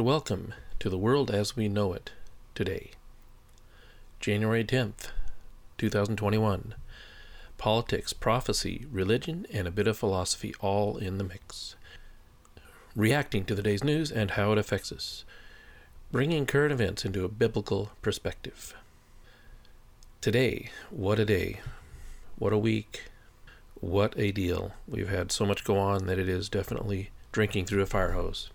and welcome to the world as we know it today. January 10th, 2021. Politics, prophecy, religion, and a bit of philosophy all in the mix. Reacting to the day's news and how it affects us. Bringing current events into a biblical perspective. Today, what a day. What a week. What a deal. We've had so much go on that it is definitely drinking through a fire hose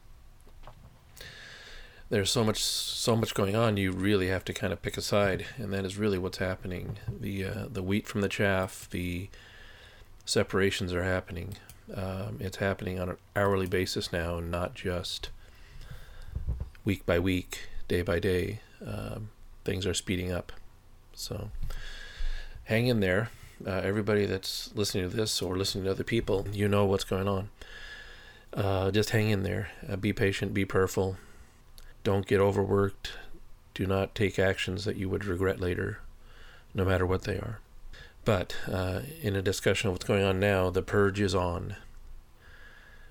there's so much so much going on you really have to kind of pick a side and that is really what's happening. The uh, the wheat from the chaff the separations are happening. Um, it's happening on an hourly basis now not just week by week day by day. Um, things are speeding up. So hang in there. Uh, everybody that's listening to this or listening to other people you know what's going on. Uh, just hang in there. Uh, be patient be prayerful don't get overworked. Do not take actions that you would regret later, no matter what they are. But uh, in a discussion of what's going on now, the purge is on.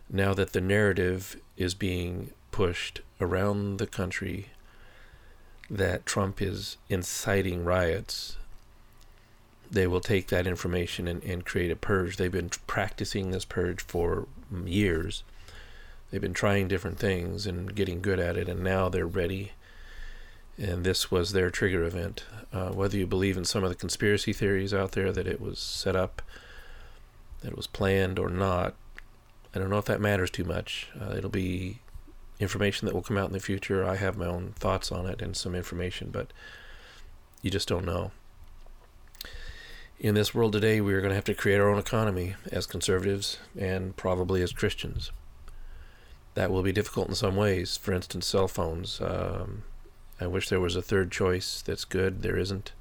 Now that the narrative is being pushed around the country that Trump is inciting riots, they will take that information and, and create a purge. They've been practicing this purge for years they've been trying different things and getting good at it, and now they're ready. And this was their trigger event. Uh, whether you believe in some of the conspiracy theories out there that it was set up, that it was planned or not, I don't know if that matters too much. Uh, it'll be information that will come out in the future. I have my own thoughts on it and some information, but you just don't know. In this world today, we are going to have to create our own economy as conservatives and probably as Christians that will be difficult in some ways. For instance, cell phones. Um, I wish there was a third choice that's good. There isn't.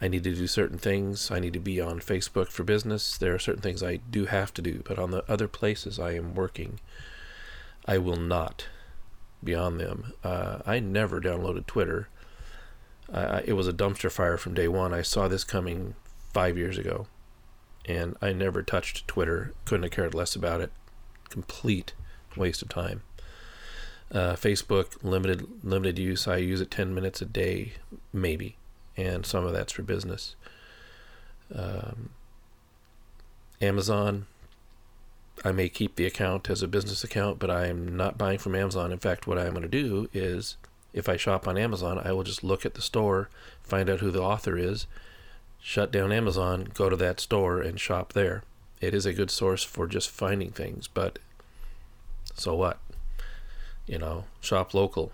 I need to do certain things. I need to be on Facebook for business. There are certain things I do have to do, but on the other places I am working, I will not be on them. Uh, I never downloaded Twitter. Uh, it was a dumpster fire from day one. I saw this coming five years ago, and I never touched Twitter. Couldn't have cared less about it. Complete waste of time. Uh, Facebook limited limited use. I use it ten minutes a day, maybe, and some of that's for business. Um, Amazon, I may keep the account as a business account, but I am not buying from Amazon. In fact, what I'm going to do is, if I shop on Amazon, I will just look at the store, find out who the author is, shut down Amazon, go to that store, and shop there. It is a good source for just finding things, but so what? You know, shop local.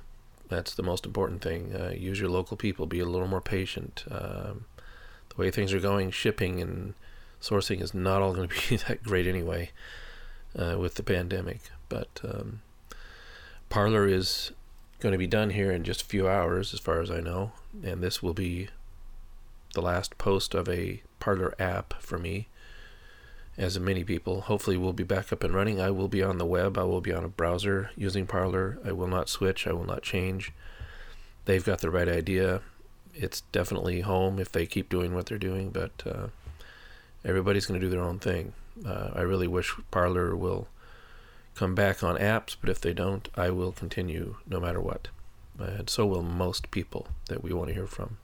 That's the most important thing. Uh, use your local people. Be a little more patient. Um, the way things are going, shipping and sourcing is not all going to be that great anyway uh, with the pandemic. But um, Parler is going to be done here in just a few hours, as far as I know. And this will be the last post of a Parler app for me as many people. Hopefully, we'll be back up and running. I will be on the web. I will be on a browser using Parler. I will not switch. I will not change. They've got the right idea. It's definitely home if they keep doing what they're doing, but uh, everybody's going to do their own thing. Uh, I really wish Parler will come back on apps, but if they don't, I will continue no matter what. And so will most people that we want to hear from.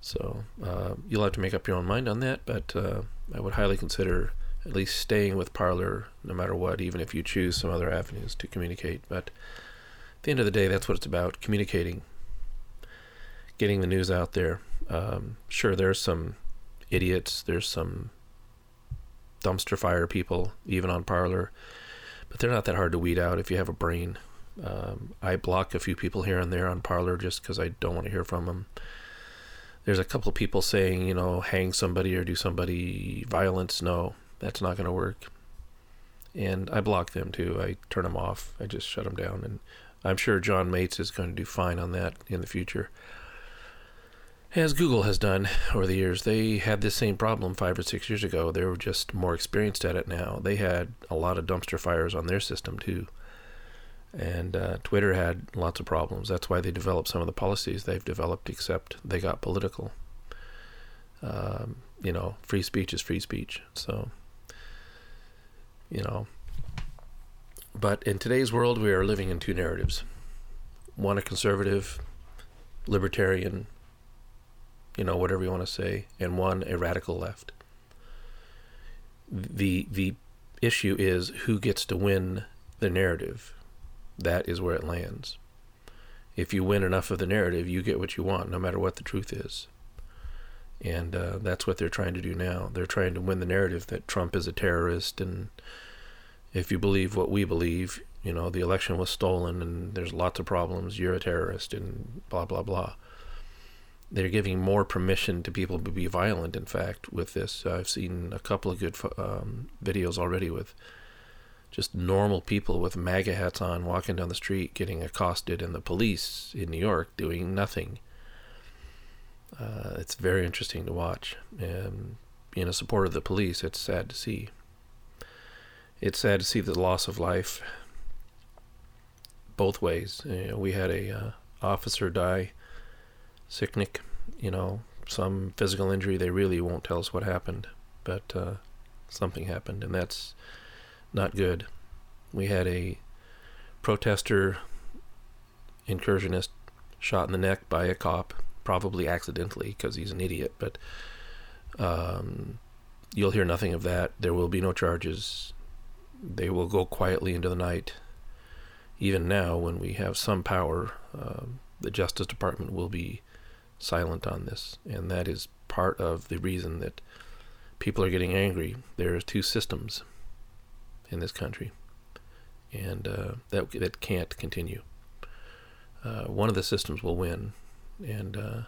So uh, you'll have to make up your own mind on that, but uh, I would highly consider at least staying with Parler no matter what, even if you choose some other avenues to communicate. But at the end of the day, that's what it's about communicating, getting the news out there. Um, sure, there's some idiots, there's some dumpster fire people, even on Parler, but they're not that hard to weed out if you have a brain. Um, I block a few people here and there on Parler just because I don't want to hear from them there's a couple of people saying, you know, hang somebody or do somebody violence. No, that's not going to work. And I block them too. I turn them off. I just shut them down. And I'm sure John Matze is going to do fine on that in the future. As Google has done over the years, they had this same problem five or six years ago. They were just more experienced at it now. They had a lot of dumpster fires on their system too. And uh, Twitter had lots of problems. That's why they developed some of the policies they've developed, except they got political. Um, you know, free speech is free speech. So, you know, But in today's world, we are living in two narratives one a conservative, libertarian, you know, whatever you want to say, and one a radical left. The, the issue is who gets to win the narrative. That is where it lands. If you win enough of the narrative, you get what you want, no matter what the truth is. And uh, that's what they're trying to do now. They're trying to win the narrative that Trump is a terrorist, and if you believe what we believe, you know, the election was stolen and there's lots of problems, you're a terrorist, and blah, blah, blah. They're giving more permission to people to be violent, in fact, with this. I've seen a couple of good um, videos already with just normal people with MAGA hats on walking down the street getting accosted, and the police in New York doing nothing uh, it's very interesting to watch. And being a supporter of the police, it's sad to see. It's sad to see the loss of life both ways. You know, we had a uh, officer die, Sicknick, you know, some physical injury. They really won't tell us what happened, but uh, something happened, and that's not good. We had a protester, incursionist, shot in the neck by a cop probably accidentally because he's an idiot, but um, you'll hear nothing of that. There will be no charges. They will go quietly into the night. Even now, when we have some power, uh, the Justice Department will be silent on this, and that is part of the reason that people are getting angry. There are two systems in this country, and uh, that that can't continue. Uh, one of the systems will win, and uh,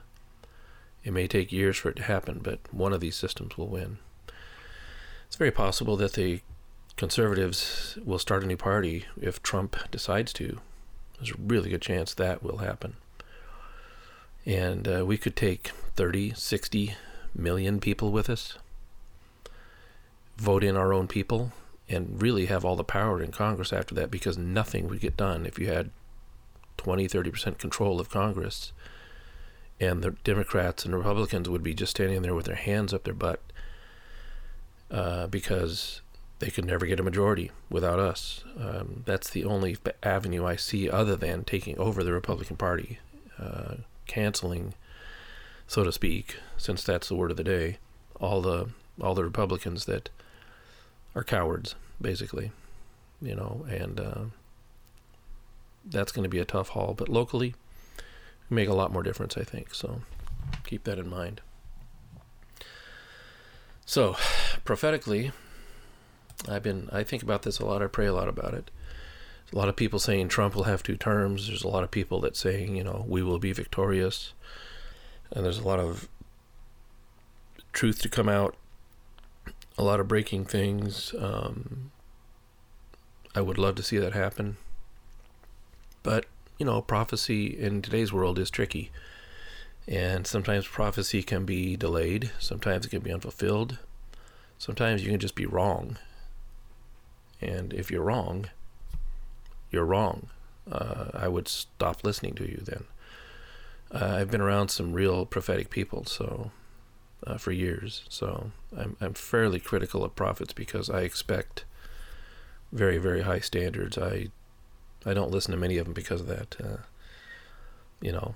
it may take years for it to happen, but one of these systems will win. It's very possible that the conservatives will start a new party if Trump decides to. There's a really good chance that will happen. And uh, we could take 30, 60 million people with us, vote in our own people, and really have all the power in Congress after that because nothing would get done if you had 20, 30% control of Congress and the Democrats and Republicans would be just standing there with their hands up their butt uh, because they could never get a majority without us. Um, that's the only avenue I see other than taking over the Republican Party, uh, canceling, so to speak, since that's the word of the day, all the all the Republicans that are cowards, basically, you know, and uh, that's going to be a tough haul. But locally, make a lot more difference, I think. So keep that in mind. So, prophetically, I've been I think about this a lot. I pray a lot about it. a lot of people saying Trump will have two terms. There's a lot of people that saying you know we will be victorious, and there's a lot of truth to come out. A lot of breaking things. Um, I would love to see that happen, but you know, prophecy in today's world is tricky. And sometimes prophecy can be delayed, sometimes it can be unfulfilled, sometimes you can just be wrong. And if you're wrong, you're wrong. Uh, I would stop listening to you then. Uh, I've been around some real prophetic people, so uh, for years, so I'm I'm fairly critical of prophets because I expect very very high standards. I I don't listen to many of them because of that. Uh, you know,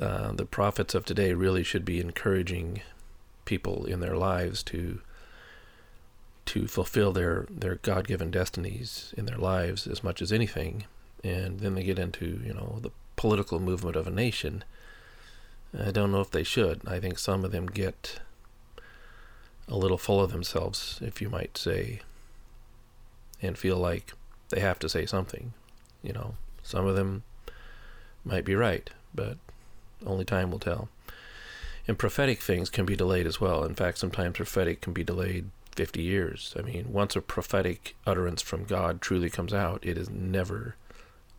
uh, the prophets of today really should be encouraging people in their lives to to fulfill their their God-given destinies in their lives as much as anything. And then they get into you know the political movement of a nation. I don't know if they should. I think some of them get a little full of themselves, if you might say, and feel like they have to say something. You know, some of them might be right, but only time will tell. And prophetic things can be delayed as well. In fact, sometimes prophetic can be delayed 50 years. I mean, once a prophetic utterance from God truly comes out, it is never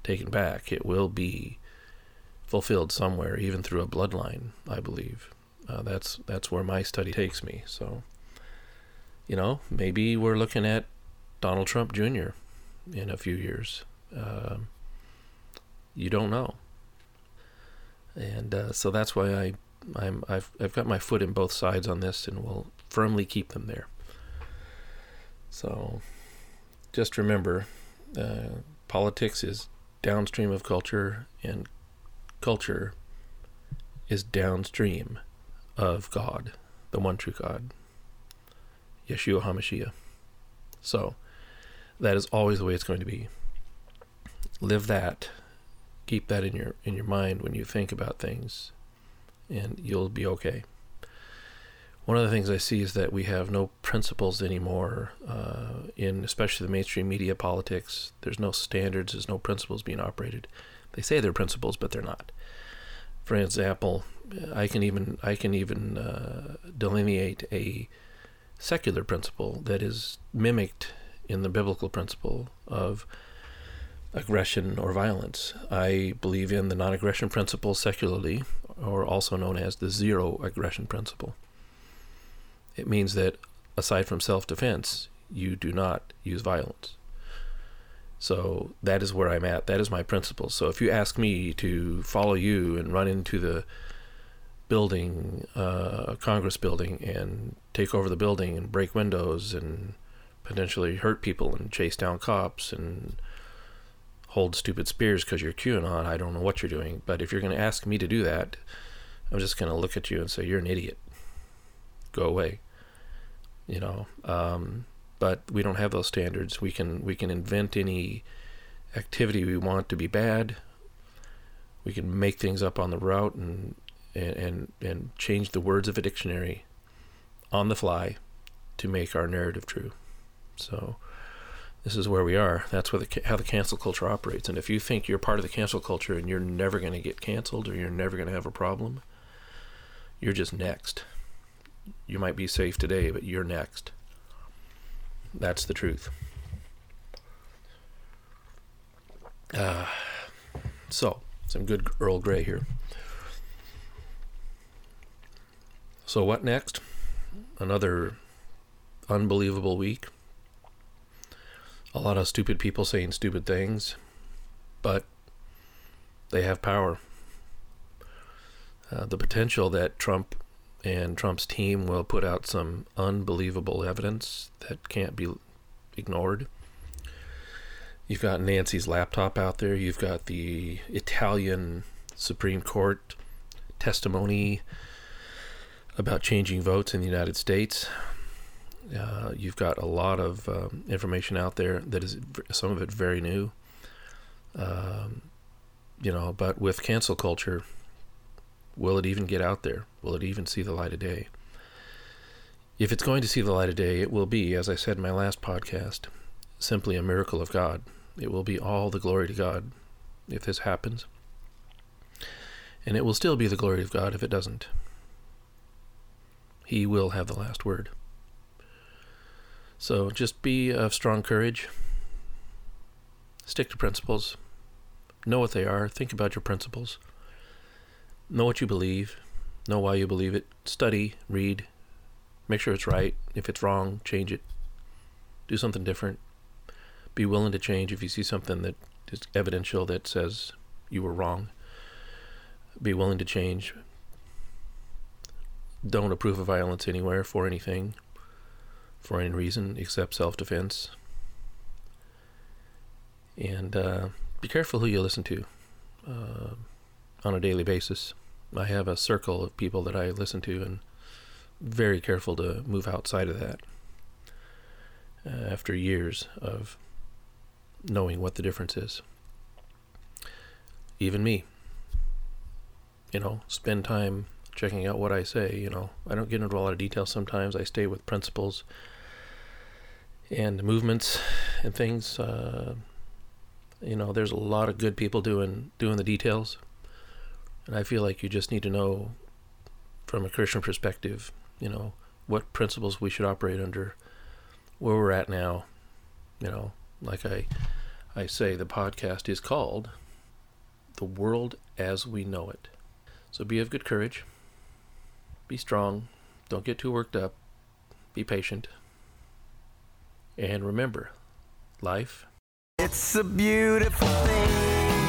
taken back. It will be fulfilled somewhere, even through a bloodline, I believe. Uh, that's that's where my study takes me. So, you know, maybe we're looking at Donald Trump Jr in a few years. Uh, you don't know, and uh, so that's why I I'm I've I've got my foot in both sides on this, and will firmly keep them there. So, just remember, Uh, politics is downstream of culture, and culture is downstream of God, the one true God, Yeshua HaMashiach. So that is always the way it's going to be. Live that. Keep that in your in your mind when you think about things, and you'll be okay. One of the things I see is that we have no principles anymore uh, in, especially the mainstream media politics. There's no standards. There's no principles being operated. They say they're principles, but they're not. For example, I can even I can even uh, delineate a secular principle that is mimicked in the biblical principle of aggression or violence. I believe in the non aggression principle secularly, or also known as the zero aggression principle. It means that aside from self defense, you do not use violence. So that is where I'm at. That is my principle. So if you ask me to follow you and run into the building, uh, Congress building, and take over the building and break windows and potentially hurt people and chase down cops and hold stupid spears because you're QAnon. I don't know what you're doing. But if you're going to ask me to do that, I'm just going to look at you and say, you're an idiot. Go away. You know, um, but we don't have those standards. We can we can invent any activity we want to be bad. We can make things up on the route and and and, change the words of a dictionary on the fly to make our narrative true. So this is where we are. That's where the, how the cancel culture operates. And if you think you're part of the cancel culture and you're never going to get canceled or you're never going to have a problem, you're just next. You might be safe today, but you're next. That's the truth. Uh, so, some good Earl Grey here. So, what next? Another unbelievable week a lot of stupid people saying stupid things, but they have power. Uh, the potential that Trump and Trump's team will put out some unbelievable evidence that can't be ignored. You've got Nancy's laptop out there. You've got the Italian Supreme Court testimony about changing votes in the United States. Uh, you've got a lot of um, information out there that is some of it very new. Um, you know, but with cancel culture, will it even get out there? Will it even see the light of day? If it's going to see the light of day, it will be, as I said in my last podcast, simply a miracle of God. It will be all the glory to God if this happens. And it will still be the glory of God if it doesn't. He will have the last word. So just be of strong courage. Stick to principles. Know what they are. Think about your principles. Know what you believe. Know why you believe it. Study, read. Make sure it's right. If it's wrong, change it. Do something different. Be willing to change if you see something that is evidential that says you were wrong. Be willing to change. Don't approve of violence anywhere for anything for any reason except self defense. And uh, be careful who you listen to uh, on a daily basis. I have a circle of people that I listen to, and very careful to move outside of that uh, after years of knowing what the difference is. Even me, you know, spend time checking out what I say. You know, I don't get into a lot of detail sometimes. I stay with principles and movements and things. Uh, you know, there's a lot of good people doing doing the details, and I feel like you just need to know, from a Christian perspective, you know, what principles we should operate under, where we're at now. You know, like I, I say, the podcast is called "The World as We Know It." So be of good courage. Be strong. Don't get too worked up. Be patient. And remember, life. It's a beautiful thing.